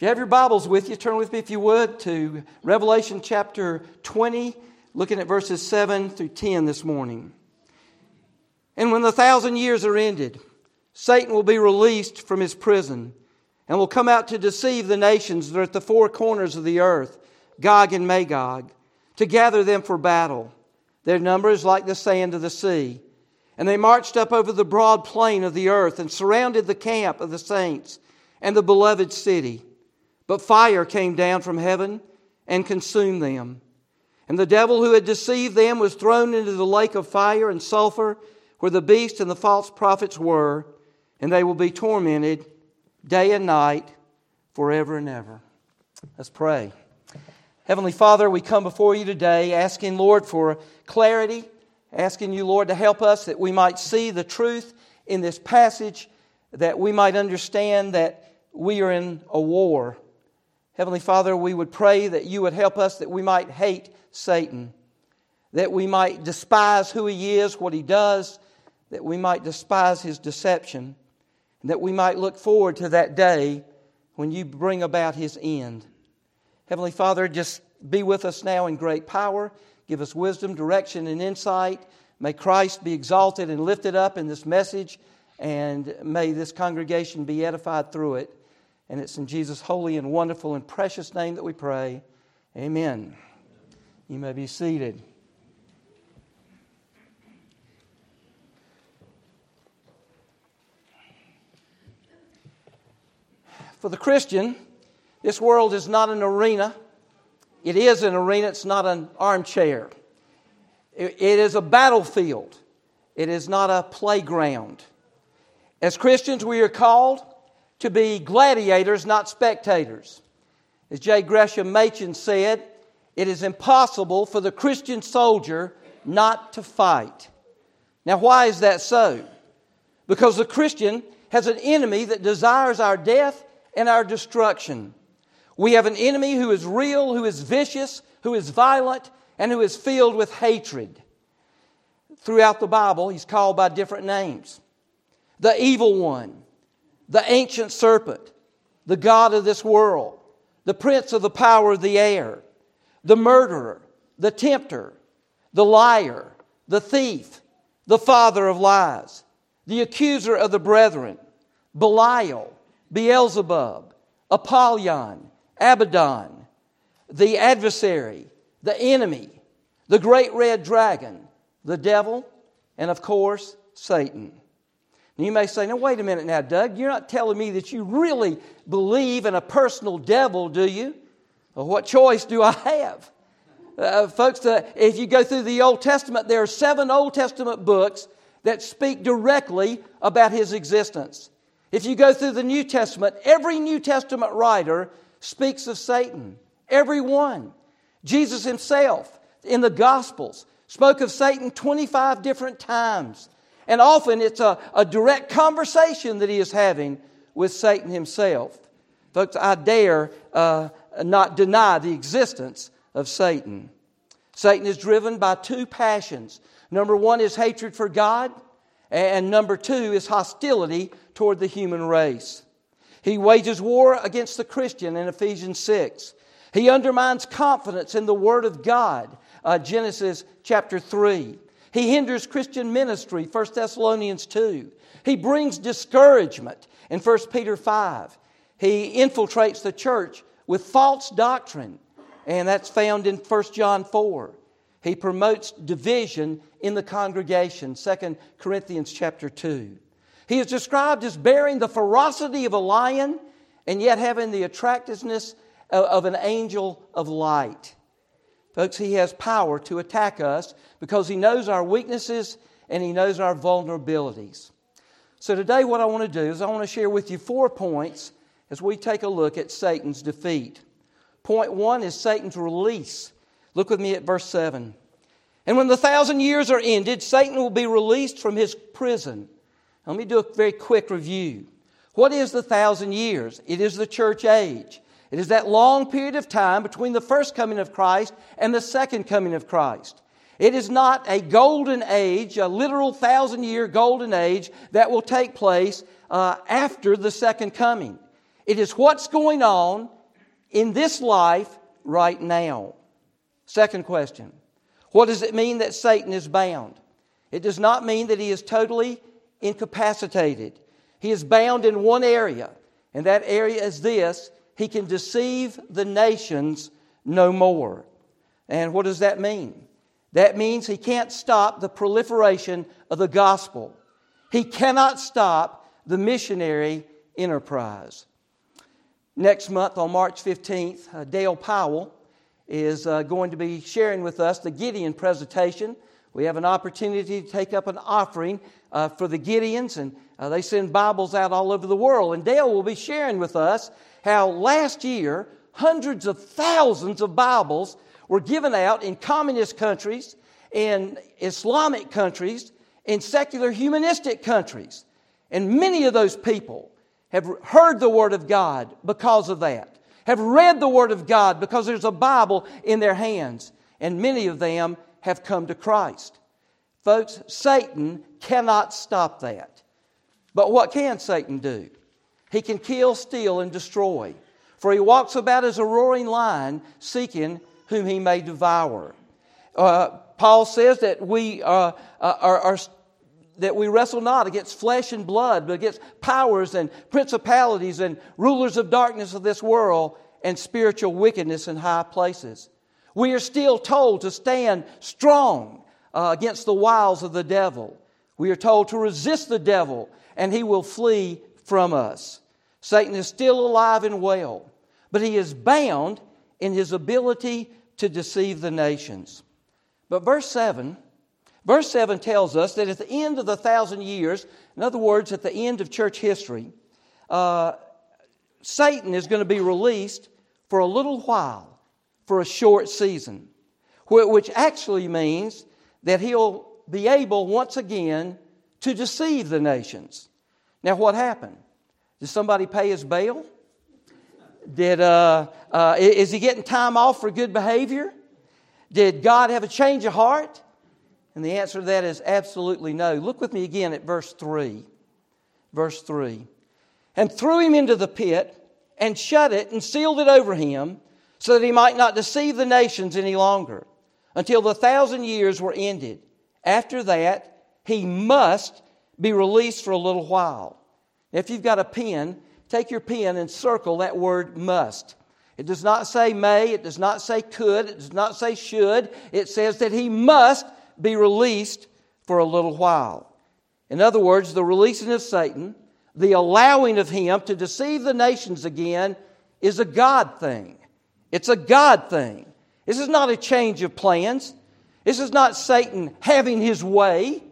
If you have your Bibles with you, turn with me, if you would, to Revelation chapter 20, looking at verses 7 through 10 this morning. And when the thousand years are ended, Satan will be released from his prison and will come out to deceive the nations that are at the four corners of the earth, Gog and Magog, to gather them for battle. Their number is like the sand of the sea. And they marched up over the broad plain of the earth and surrounded the camp of the saints and the beloved city. But fire came down from heaven and consumed them. And the devil who had deceived them was thrown into the lake of fire and sulfur, where the beast and the false prophets were, and they will be tormented day and night forever and ever. Let's pray. Heavenly Father, we come before you today asking, Lord, for clarity, asking you, Lord, to help us that we might see the truth in this passage, that we might understand that we are in a war Heavenly Father, we would pray that you would help us that we might hate Satan, that we might despise who he is, what he does, that we might despise his deception, that we might look forward to that day when you bring about his end. Heavenly Father, just be with us now in great power. Give us wisdom, direction, and insight. May Christ be exalted and lifted up in this message, and may this congregation be edified through it. And it's in Jesus' holy and wonderful and precious name that we pray. Amen. You may be seated. For the Christian, this world is not an arena. It is an arena, it's not an armchair. It is a battlefield, it is not a playground. As Christians, we are called to be gladiators, not spectators. As J. Gresham Machen said, it is impossible for the Christian soldier not to fight. Now, why is that so? Because the Christian has an enemy that desires our death and our destruction. We have an enemy who is real, who is vicious, who is violent, and who is filled with hatred. Throughout the Bible, he's called by different names the evil one, the ancient serpent, the God of this world, the prince of the power of the air, the murderer, the tempter, the liar, the thief, the father of lies, the accuser of the brethren, Belial, Beelzebub, Apollyon, Abaddon, the adversary, the enemy, the great red dragon, the devil, and of course, Satan. And you may say, now, wait a minute now, Doug, you're not telling me that you really believe in a personal devil, do you? Well, what choice do I have? Uh, folks, uh, if you go through the Old Testament, there are seven Old Testament books that speak directly about his existence. If you go through the New Testament, every New Testament writer speaks of Satan. Every one. Jesus himself in the Gospels spoke of Satan 25 different times. And often it's a, a direct conversation that he is having with Satan himself. Folks, I dare uh, not deny the existence of Satan. Satan is driven by two passions. Number one is hatred for God, and number two is hostility toward the human race. He wages war against the Christian in Ephesians 6. He undermines confidence in the Word of God, uh, Genesis chapter 3. He hinders Christian ministry, 1 Thessalonians 2. He brings discouragement in 1 Peter 5. He infiltrates the church with false doctrine, and that's found in 1 John 4. He promotes division in the congregation, 2 Corinthians chapter 2. He is described as bearing the ferocity of a lion and yet having the attractiveness of an angel of light. Folks, He has power to attack us because He knows our weaknesses and He knows our vulnerabilities. So, today, what I want to do is I want to share with you four points as we take a look at Satan's defeat. Point one is Satan's release. Look with me at verse 7. And when the thousand years are ended, Satan will be released from his prison. Let me do a very quick review. What is the thousand years? It is the church age. It is that long period of time between the first coming of Christ and the second coming of Christ. It is not a golden age, a literal thousand year golden age that will take place uh, after the second coming. It is what's going on in this life right now. Second question What does it mean that Satan is bound? It does not mean that he is totally incapacitated. He is bound in one area, and that area is this he can deceive the nations no more. And what does that mean? That means he can't stop the proliferation of the gospel. He cannot stop the missionary enterprise. Next month, on March 15th, uh, Dale Powell is uh, going to be sharing with us the Gideon presentation. We have an opportunity to take up an offering uh, for the Gideons, and they send Bibles out all over the world. And Dale will be sharing with us how last year hundreds of thousands of Bibles were given out in communist countries, in Islamic countries, in secular humanistic countries. And many of those people have heard the Word of God because of that, have read the Word of God because there's a Bible in their hands, and many of them have come to Christ. Folks, Satan cannot stop that. But what can Satan do? He can kill, steal, and destroy. For he walks about as a roaring lion, seeking whom he may devour. Uh, Paul says that we uh, are, are, that we wrestle not against flesh and blood, but against powers and principalities and rulers of darkness of this world and spiritual wickedness in high places. We are still told to stand strong uh, against the wiles of the devil. We are told to resist the devil and he will flee from us. Satan is still alive and well, but he is bound in his ability to deceive the nations. But verse 7, verse 7 tells us that at the end of the thousand years, in other words, at the end of church history, uh, Satan is going to be released for a little while, for a short season, which actually means that he'll be able once again to deceive the nations. Now, what happened? Did somebody pay his bail? Did, uh, uh, is he getting time off for good behavior? Did God have a change of heart? And the answer to that is absolutely no. Look with me again at verse 3. Verse 3. And threw him into the pit and shut it and sealed it over him so that he might not deceive the nations any longer until the thousand years were ended. After that, he must be released for a little while. If you've got a pen, take your pen and circle that word must. It does not say may, it does not say could, it does not say should. It says that he must be released for a little while. In other words, the releasing of Satan, the allowing of him to deceive the nations again, is a God thing. It's a God thing. This is not a change of plans. This is not Satan having his way.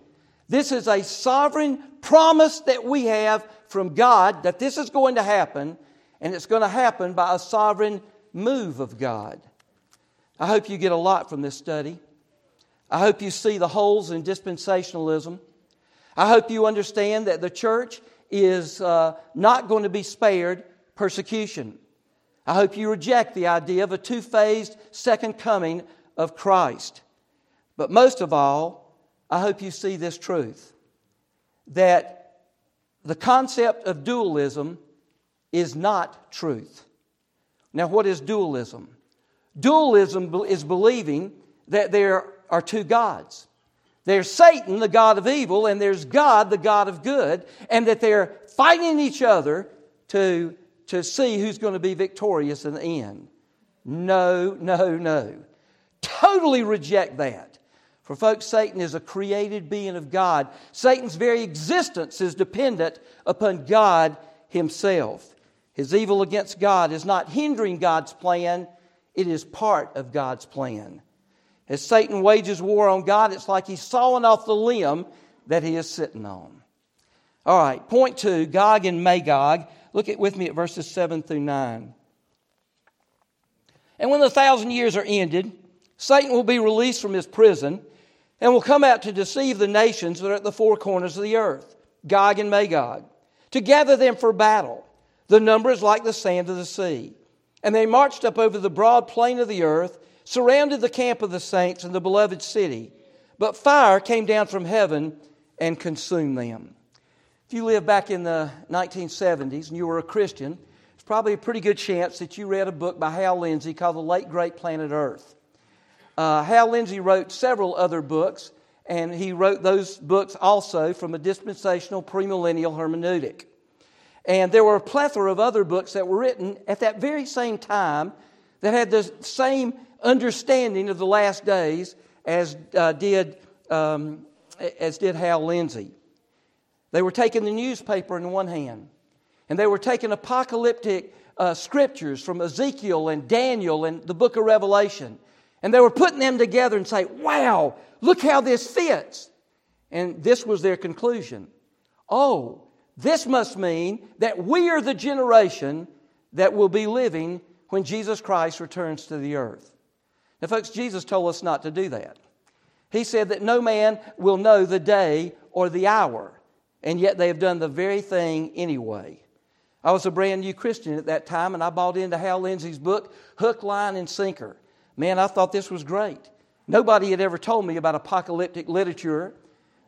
This is a sovereign promise that we have from God that this is going to happen, and it's going to happen by a sovereign move of God. I hope you get a lot from this study. I hope you see the holes in dispensationalism. I hope you understand that the church is uh, not going to be spared persecution. I hope you reject the idea of a two phased second coming of Christ. But most of all, I hope you see this truth that the concept of dualism is not truth. Now, what is dualism? Dualism is believing that there are two gods. There's Satan, the God of evil, and there's God, the God of good, and that they're fighting each other to, to see who's going to be victorious in the end. No, no, no. Totally reject that. For folks, Satan is a created being of God. Satan's very existence is dependent upon God himself. His evil against God is not hindering God's plan, it is part of God's plan. As Satan wages war on God, it's like he's sawing off the limb that he is sitting on. All right, point two Gog and Magog. Look at with me at verses 7 through 9. And when the thousand years are ended, Satan will be released from his prison and will come out to deceive the nations that are at the four corners of the earth, Gog and Magog, to gather them for battle. The number is like the sand of the sea. And they marched up over the broad plain of the earth, surrounded the camp of the saints and the beloved city. But fire came down from heaven and consumed them. If you lived back in the 1970s and you were a Christian, it's probably a pretty good chance that you read a book by Hal Lindsey called The Late Great Planet Earth. Uh, Hal Lindsey wrote several other books, and he wrote those books also from a dispensational premillennial hermeneutic. And there were a plethora of other books that were written at that very same time that had the same understanding of the last days as uh, did um, as did Hal Lindsey. They were taking the newspaper in one hand, and they were taking apocalyptic uh, scriptures from Ezekiel and Daniel and the book of Revelation, and they were putting them together and say, "Wow, look how this fits." And this was their conclusion. Oh, this must mean that we are the generation that will be living when Jesus Christ returns to the earth. Now, folks, Jesus told us not to do that. He said that no man will know the day or the hour, and yet they have done the very thing anyway. I was a brand new Christian at that time, and I bought into Hal Lindsey's book, Hook, Line, and Sinker. Man, I thought this was great. Nobody had ever told me about apocalyptic literature.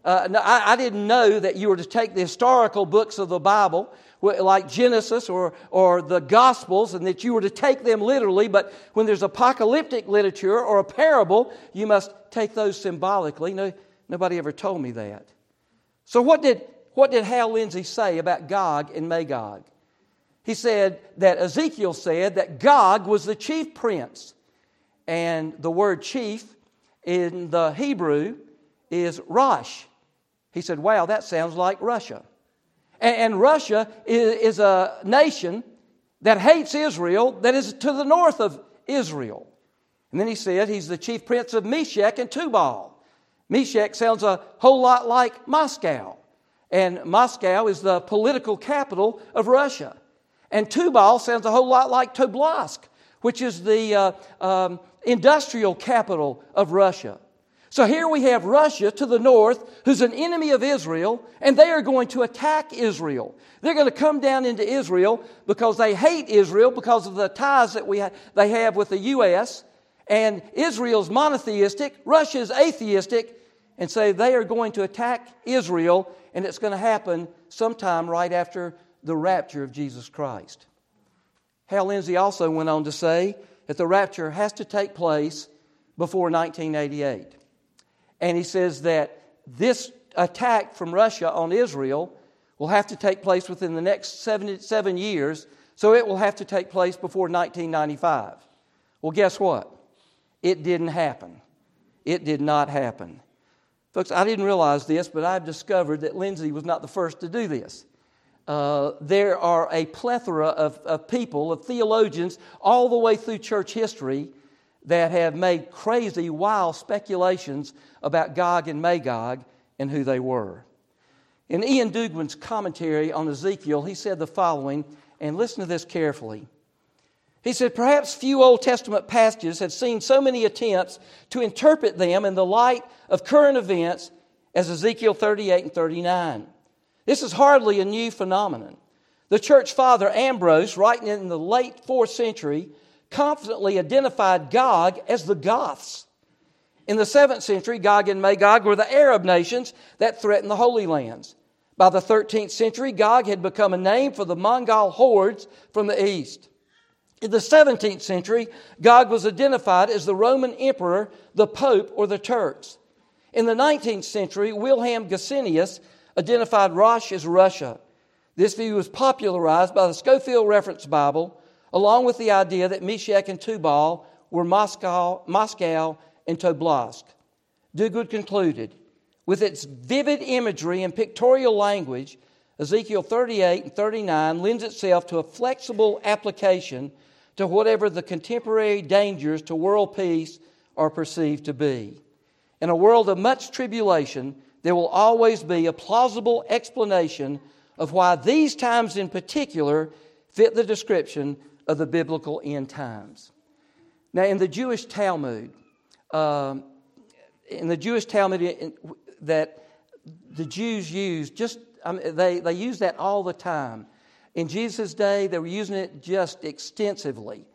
Uh, no, I, I, didn't know that you were to take the historical books of the Bible, like Genesis or, or the Gospels, and that you were to take them literally. But when there's apocalyptic literature or a parable, you must take those symbolically. No, nobody ever told me that. So, what did, what did Hal Lindsey say about Gog and Magog? He said that Ezekiel said that Gog was the chief prince. And the word chief in the Hebrew is Rosh. He said, Wow, that sounds like Russia. And, and Russia is, is a nation that hates Israel, that is to the north of Israel. And then he said he's the chief prince of Meshech and Tubal. Meshech sounds a whole lot like Moscow. And Moscow is the political capital of Russia. And Tubal sounds a whole lot like Tobolsk, which is the uh, um, industrial capital of Russia. So here we have Russia to the north, who's an enemy of Israel, and they are going to attack Israel. They're going to come down into Israel because they hate Israel because of the ties that we ha- they have with the U.S. And Israel's monotheistic, Russia's atheistic, and say they are going to attack Israel, and it's going to happen sometime right after the rapture of Jesus Christ. Hal Lindsey also went on to say that the rapture has to take place before 1988. And he says that this attack from Russia on Israel will have to take place within the next seven, seven years, so it will have to take place before 1995. Well, guess what? It didn't happen. It did not happen. Folks, I didn't realize this, but I've discovered that Lindsey was not the first to do this. Uh, there are a plethora of, of people, of theologians, all the way through church history that have made crazy, wild speculations about Gog and Magog and who they were. In Ian Duguid's commentary on Ezekiel, he said the following, and listen to this carefully. He said, Perhaps few Old Testament passages have seen so many attempts to interpret them in the light of current events as Ezekiel 38 and 39. This is hardly a new phenomenon. The church father Ambrose, writing in the late fourth century, confidently identified Gog as the Goths. In the 7th century, Gog and Magog were the Arab nations that threatened the Holy Lands. By the 13th century, Gog had become a name for the Mongol hordes from the east. In the 17th century, Gog was identified as the Roman emperor, the Pope, or the Turks. In the 19th century, Wilhelm Gesenius identified Rosh as Russia. This view was popularized by the Scofield Reference Bible along with the idea that Meshech and Tubal were Moscow, Moscow and Tobolsk. Duguid concluded, with its vivid imagery and pictorial language, Ezekiel 38 and 39 lends itself to a flexible application to whatever the contemporary dangers to world peace are perceived to be. In a world of much tribulation, there will always be a plausible explanation of why these times in particular fit the description of the biblical end times. Now, in the Jewish Talmud, um, in the Jewish Talmud that the Jews used, just I mean, they, they use that all the time. In Jesus' day, they were using it just extensively.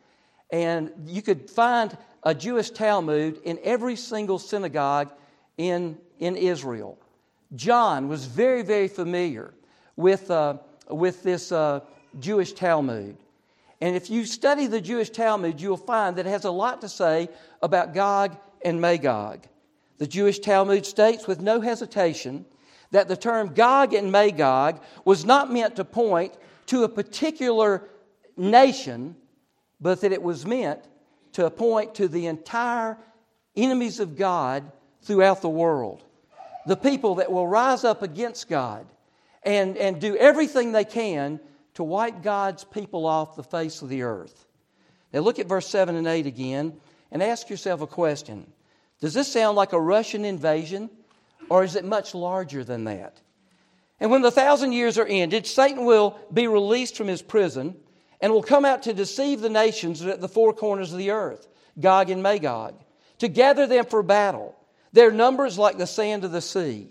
And you could find a Jewish Talmud in every single synagogue in, in Israel. John was very, very familiar with, uh, with this uh, Jewish Talmud. And if you study the Jewish Talmud, you'll find that it has a lot to say about Gog and Magog. The Jewish Talmud states with no hesitation that the term Gog and Magog was not meant to point to a particular nation, but that it was meant to point to the entire enemies of God throughout the world. The people that will rise up against God and, and do everything they can to wipe God's people off the face of the earth. Now look at verse 7 and 8 again and ask yourself a question. Does this sound like a Russian invasion or is it much larger than that? And when the thousand years are ended, Satan will be released from his prison and will come out to deceive the nations at the four corners of the earth, Gog and Magog, to gather them for battle. Their number is like the sand of the sea.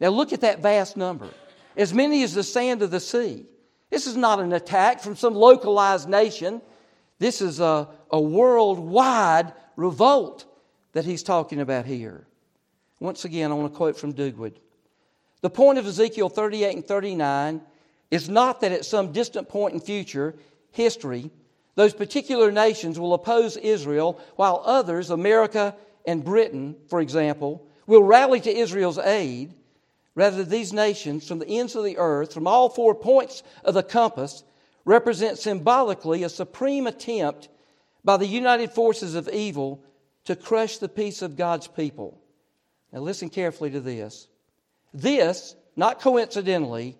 Now look at that vast number. As many as the sand of the sea. This is not an attack from some localized nation. This is a, a worldwide revolt that he's talking about here. Once again, I want to quote from Duguid. The point of Ezekiel 38 and 39 is not that at some distant point in future history, those particular nations will oppose Israel while others, America and Britain, for example, will rally to Israel's aid Rather, these nations from the ends of the earth, from all four points of the compass, represent symbolically a supreme attempt by the united forces of evil to crush the peace of God's people. Now, listen carefully to this. This, not coincidentally,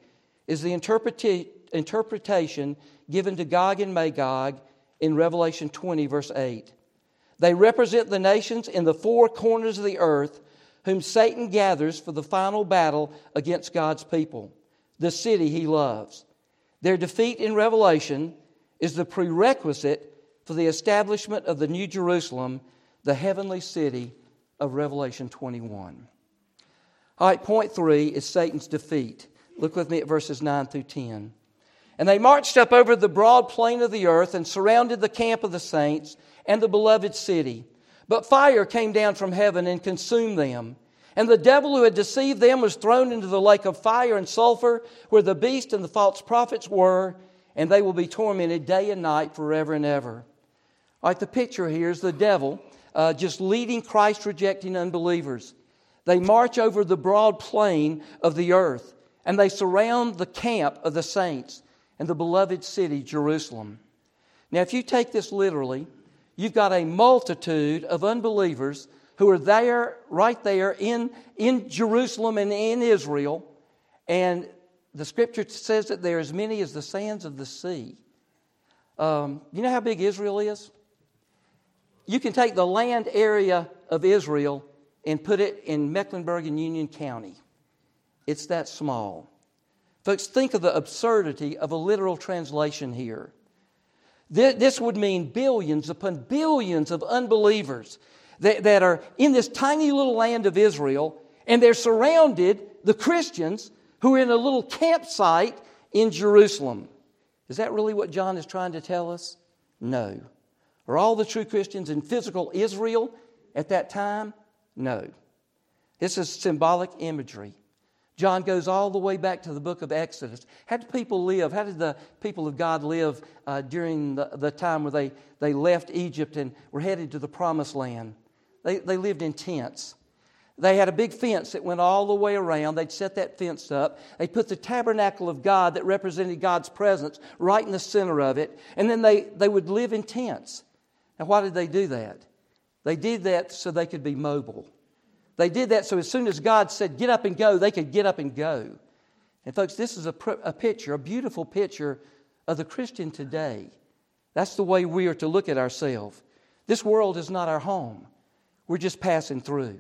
is the interpreta- interpretation given to Gog and Magog in Revelation 20, verse 8. They represent the nations in the four corners of the earth whom Satan gathers for the final battle against God's people, the city he loves. Their defeat in Revelation is the prerequisite for the establishment of the New Jerusalem, the heavenly city of Revelation 21. All right, point three is Satan's defeat. Look with me at verses 9 through 10. And they marched up over the broad plain of the earth and surrounded the camp of the saints and the beloved city. But fire came down from heaven and consumed them. And the devil who had deceived them was thrown into the lake of fire and sulfur, where the beast and the false prophets were, and they will be tormented day and night forever and ever. All right, the picture here is the devil uh, just leading Christ rejecting unbelievers. They march over the broad plain of the earth, and they surround the camp of the saints and the beloved city, Jerusalem. Now, if you take this literally, you've got a multitude of unbelievers who are there, right there in, in Jerusalem and in Israel. And the scripture says that there are as many as the sands of the sea. Um, you know how big Israel is? You can take the land area of Israel and put it in Mecklenburg and Union County. It's that small. Folks, think of the absurdity of a literal translation here. This would mean billions upon billions of unbelievers that, that are in this tiny little land of Israel, and they're surrounded, the Christians, who are in a little campsite in Jerusalem. Is that really what John is trying to tell us? No. Are all the true Christians in physical Israel at that time? No. This is symbolic imagery. John goes all the way back to the book of Exodus. How did people live? How did the people of God live uh, during the, the time where they, they left Egypt and were headed to the promised land? They, they lived in tents. They had a big fence that went all the way around. They'd set that fence up. They put the tabernacle of God that represented God's presence right in the center of it. And then they, they would live in tents. Now, why did they do that? They did that so they could be mobile. They did that so as soon as God said, get up and go, they could get up and go. And, folks, this is a, a picture, a beautiful picture of the Christian today. That's the way we are to look at ourselves. This world is not our home. We're just passing through.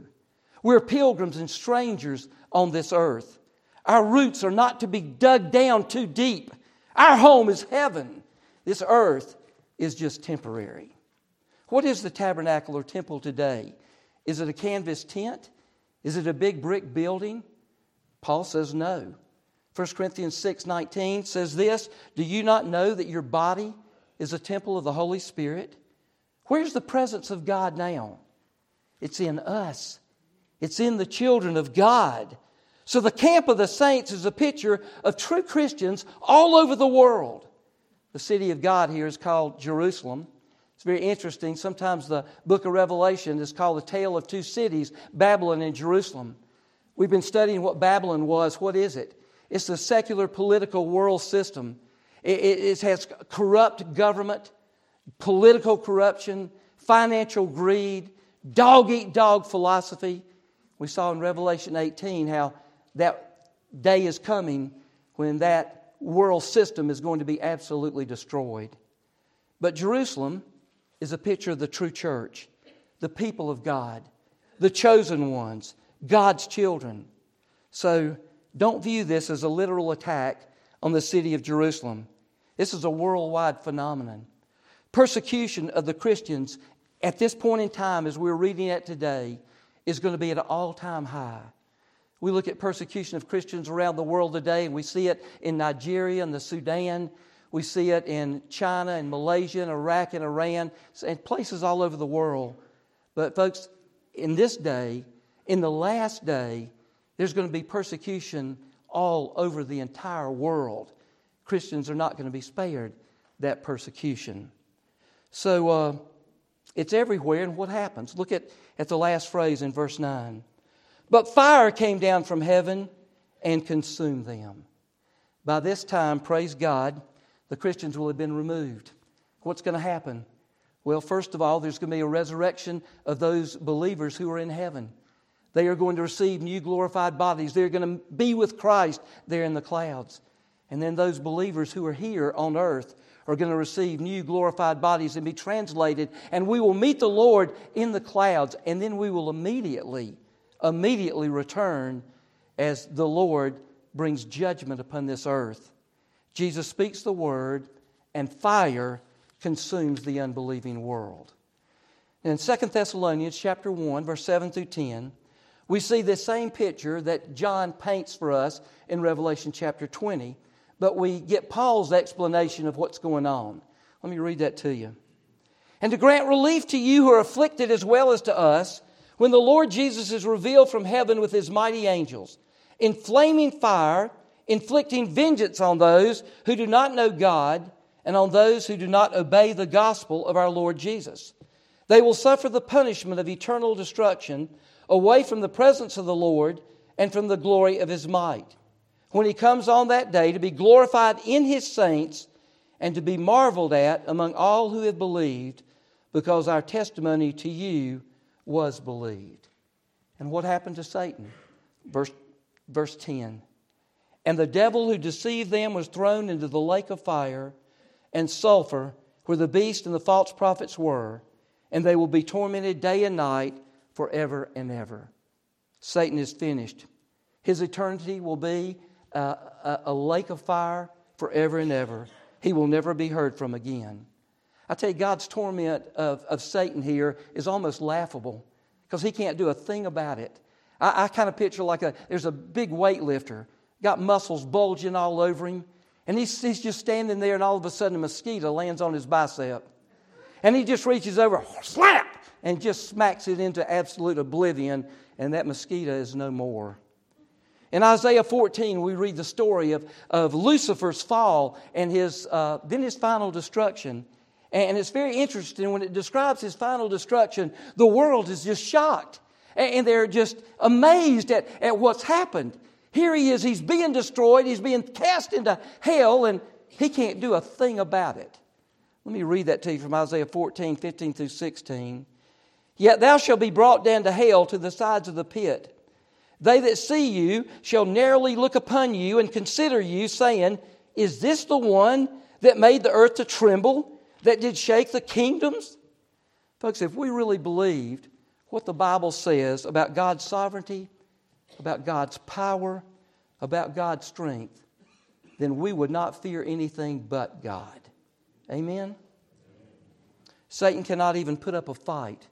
We're pilgrims and strangers on this earth. Our roots are not to be dug down too deep. Our home is heaven. This earth is just temporary. What is the tabernacle or temple today? Is it a canvas tent? Is it a big brick building? Paul says no. 1 Corinthians 6 19 says this Do you not know that your body is a temple of the Holy Spirit? Where's the presence of God now? It's in us, it's in the children of God. So the camp of the saints is a picture of true Christians all over the world. The city of God here is called Jerusalem. It's very interesting. Sometimes the book of Revelation is called the tale of two cities, Babylon and Jerusalem. We've been studying what Babylon was. What is it? It's the secular political world system. It, it has corrupt government, political corruption, financial greed, dog eat dog philosophy. We saw in Revelation 18 how that day is coming when that world system is going to be absolutely destroyed. But Jerusalem is a picture of the true church, the people of God, the chosen ones, God's children. So don't view this as a literal attack on the city of Jerusalem. This is a worldwide phenomenon. Persecution of the Christians at this point in time, as we're reading it today, is going to be at an all time high. We look at persecution of Christians around the world today, and we see it in Nigeria and the Sudan. We see it in China and Malaysia and Iraq and Iran and places all over the world. But, folks, in this day, in the last day, there's going to be persecution all over the entire world. Christians are not going to be spared that persecution. So uh, it's everywhere, and what happens? Look at, at the last phrase in verse 9. But fire came down from heaven and consumed them. By this time, praise God, the Christians will have been removed. What's going to happen? Well, first of all, there's going to be a resurrection of those believers who are in heaven. They are going to receive new glorified bodies. They're going to be with Christ there in the clouds. And then those believers who are here on earth are going to receive new glorified bodies and be translated. And we will meet the Lord in the clouds. And then we will immediately immediately return as the Lord brings judgment upon this earth. Jesus speaks the word, and fire consumes the unbelieving world. In 2 Thessalonians chapter 1, verse 7 through 10, we see the same picture that John paints for us in Revelation chapter 20, but we get Paul's explanation of what's going on. Let me read that to you. And to grant relief to you who are afflicted as well as to us, when the Lord Jesus is revealed from heaven with his mighty angels, in flaming fire, inflicting vengeance on those who do not know God and on those who do not obey the gospel of our Lord Jesus. They will suffer the punishment of eternal destruction away from the presence of the Lord and from the glory of his might. When he comes on that day to be glorified in his saints and to be marveled at among all who have believed, because our testimony to you was believed. And what happened to Satan? Verse, verse 10. And the devil who deceived them was thrown into the lake of fire and sulfur where the beast and the false prophets were, and they will be tormented day and night forever and ever. Satan is finished. His eternity will be a, a, a lake of fire forever and ever. He will never be heard from again. I tell you, God's torment of, of Satan here is almost laughable because he can't do a thing about it. I, I kind of picture like a there's a big weightlifter, got muscles bulging all over him, and he's, he's just standing there, and all of a sudden a mosquito lands on his bicep. And he just reaches over, slap, and just smacks it into absolute oblivion, and that mosquito is no more. In Isaiah 14, we read the story of, of Lucifer's fall and his, uh, then his final destruction. And it's very interesting when it describes his final destruction, the world is just shocked. And they're just amazed at, at what's happened. Here he is, he's being destroyed, he's being cast into hell, and he can't do a thing about it. Let me read that to you from Isaiah 14, 15 through 16. Yet thou shalt be brought down to hell to the sides of the pit. They that see you shall narrowly look upon you and consider you, saying, Is this the one that made the earth to tremble? that did shake the kingdoms? Folks, if we really believed what the Bible says about God's sovereignty, about God's power, about God's strength, then we would not fear anything but God. Amen? Satan cannot even put up a fight.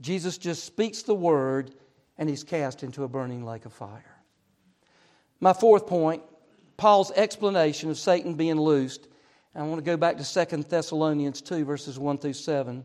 Jesus just speaks the word and he's cast into a burning lake of fire. My fourth point Paul's explanation of Satan being loosed I want to go back to 2 Thessalonians 2, verses 1 through 7.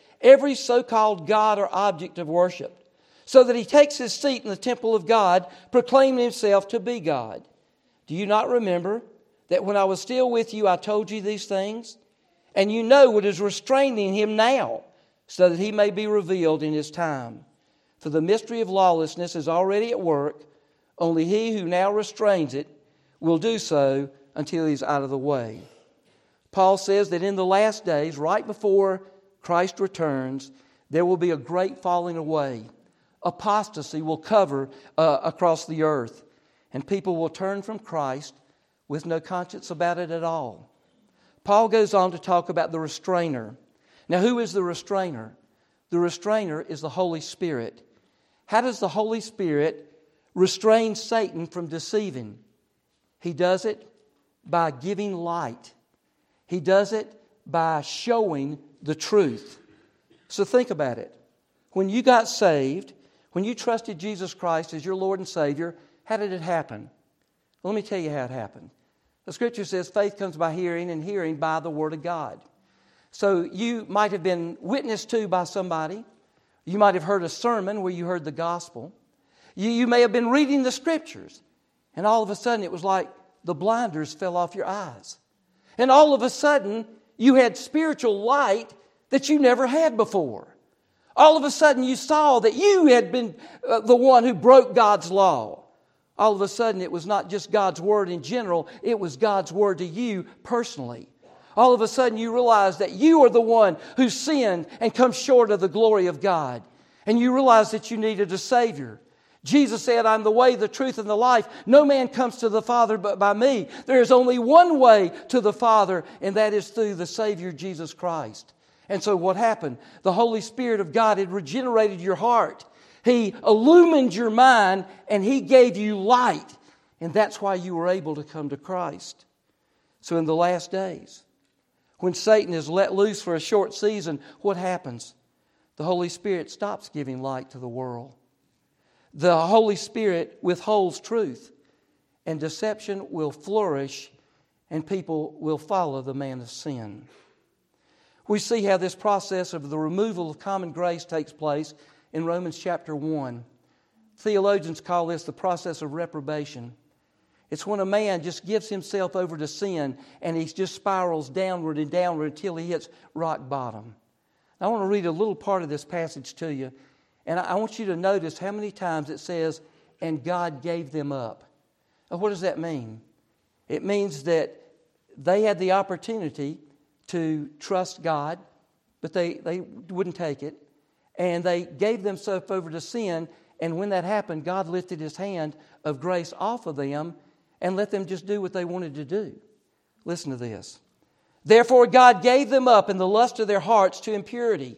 every so called God or object of worship, so that he takes his seat in the temple of God, proclaiming himself to be God. Do you not remember that when I was still with you, I told you these things? And you know what is restraining him now, so that he may be revealed in his time. For the mystery of lawlessness is already at work, only he who now restrains it will do so until he's out of the way. Paul says that in the last days, right before Christ returns, there will be a great falling away. Apostasy will cover uh, across the earth, and people will turn from Christ with no conscience about it at all. Paul goes on to talk about the restrainer. Now, who is the restrainer? The restrainer is the Holy Spirit. How does the Holy Spirit restrain Satan from deceiving? He does it by giving light, he does it by showing the truth. So think about it. When you got saved, when you trusted Jesus Christ as your Lord and Savior, how did it happen? Let me tell you how it happened. The scripture says faith comes by hearing, and hearing by the Word of God. So you might have been witnessed to by somebody. You might have heard a sermon where you heard the gospel. You, you may have been reading the scriptures, and all of a sudden it was like the blinders fell off your eyes. And all of a sudden you had spiritual light that you never had before. All of a sudden you saw that you had been uh, the one who broke God's law all of a sudden it was not just God's word in general, it was God's word to you personally. All of a sudden you realize that you are the one who sinned and come short of the glory of God. And you realize that you needed a Savior. Jesus said, I'm the way, the truth, and the life. No man comes to the Father but by me. There is only one way to the Father, and that is through the Savior, Jesus Christ. And so what happened? The Holy Spirit of God had regenerated your heart. He illumined your mind and He gave you light. And that's why you were able to come to Christ. So, in the last days, when Satan is let loose for a short season, what happens? The Holy Spirit stops giving light to the world. The Holy Spirit withholds truth, and deception will flourish, and people will follow the man of sin. We see how this process of the removal of common grace takes place in Romans chapter 1. Theologians call this the process of reprobation. It's when a man just gives himself over to sin and he just spirals downward and downward until he hits rock bottom. I want to read a little part of this passage to you, and I want you to notice how many times it says, and God gave them up. Now, what does that mean? It means that they had the opportunity to trust God, but they, they wouldn't take it and they gave themselves over to sin. And when that happened, God lifted his hand of grace off of them and let them just do what they wanted to do. Listen to this. Therefore, God gave them up in the lust of their hearts to impurity,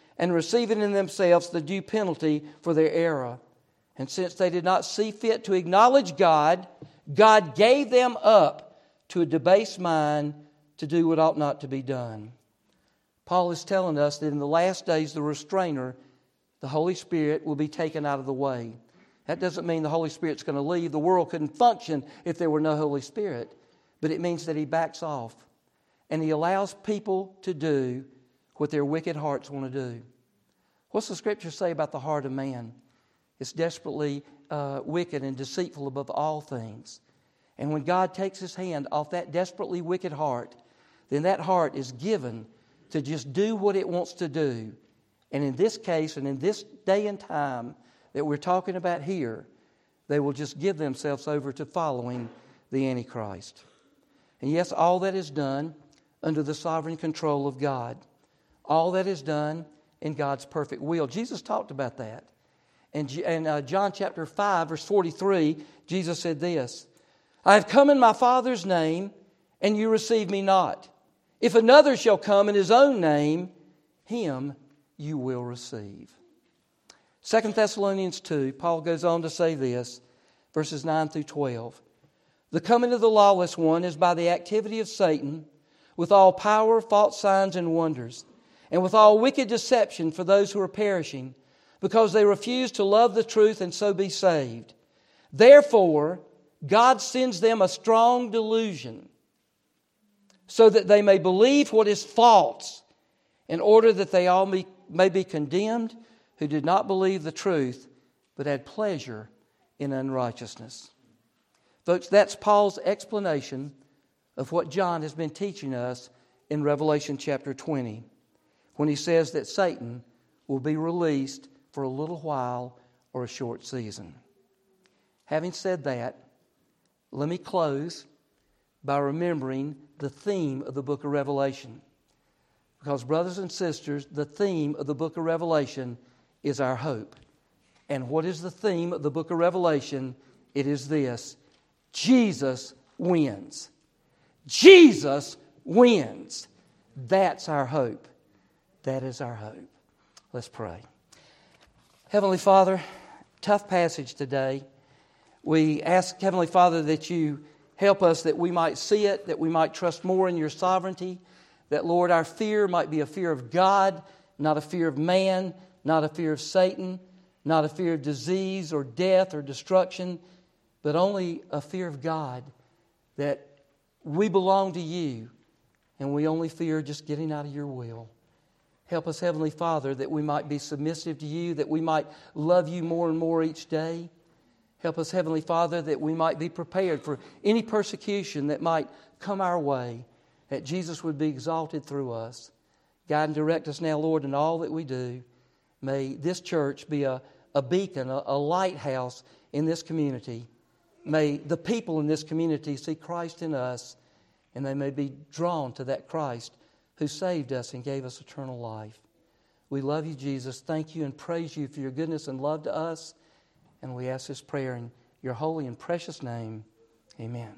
and receiving in themselves the due penalty for their error. And since they did not see fit to acknowledge God, God gave them up to a debased mind to do what ought not to be done. Paul is telling us that in the last days, the restrainer, the Holy Spirit, will be taken out of the way. That doesn't mean the Holy Spirit's going to leave. The world couldn't function if there were no Holy Spirit. But it means that He backs off and He allows people to do what their wicked hearts want to do. What's the scripture say about the heart of man? It's desperately uh, wicked and deceitful above all things. And when God takes His hand off that desperately wicked heart, then that heart is given to just do what it wants to do. And in this case, and in this day and time that we're talking about here, they will just give themselves over to following the Antichrist. And yes, all that is done under the sovereign control of God. All that is done in God's perfect will. Jesus talked about that. And in uh, John chapter 5, verse 43, Jesus said this I have come in my Father's name, and you receive me not. If another shall come in his own name, him you will receive. 2 Thessalonians 2, Paul goes on to say this, verses 9 through 12. The coming of the lawless one is by the activity of Satan, with all power, false signs, and wonders, and with all wicked deception for those who are perishing because they refuse to love the truth and so be saved. Therefore, God sends them a strong delusion so that they may believe what is false, in order that they all may, may be condemned who did not believe the truth but had pleasure in unrighteousness. Folks, that's Paul's explanation of what John has been teaching us in Revelation chapter 20 when he says that Satan will be released for a little while or a short season. Having said that, let me close by remembering the theme of the book of Revelation. Because, brothers and sisters, the theme of the book of Revelation is our hope. And what is the theme of the book of Revelation? It is this Jesus wins. Jesus wins. That's our hope. That is our hope. Let's pray. Heavenly Father, tough passage today. We ask, Heavenly Father, that you help us that we might see it, that we might trust more in your sovereignty, that, Lord, our fear might be a fear of God, not a fear of man, not a fear of Satan, not a fear of disease or death or destruction, but only a fear of God, that we belong to you and we only fear just getting out of your will. Help us, Heavenly Father, that we might be submissive to you, that we might love you more and more each day. Help us, Heavenly Father, that we might be prepared for any persecution that might come our way, that Jesus would be exalted through us. Guide and direct us now, Lord, in all that we do. May this church be a, a beacon, a, a lighthouse in this community. May the people in this community see Christ in us, and they may be drawn to that Christ who saved us and gave us eternal life. We love you, Jesus. Thank you and praise you for your goodness and love to us. And we ask this prayer in your holy and precious name. Amen.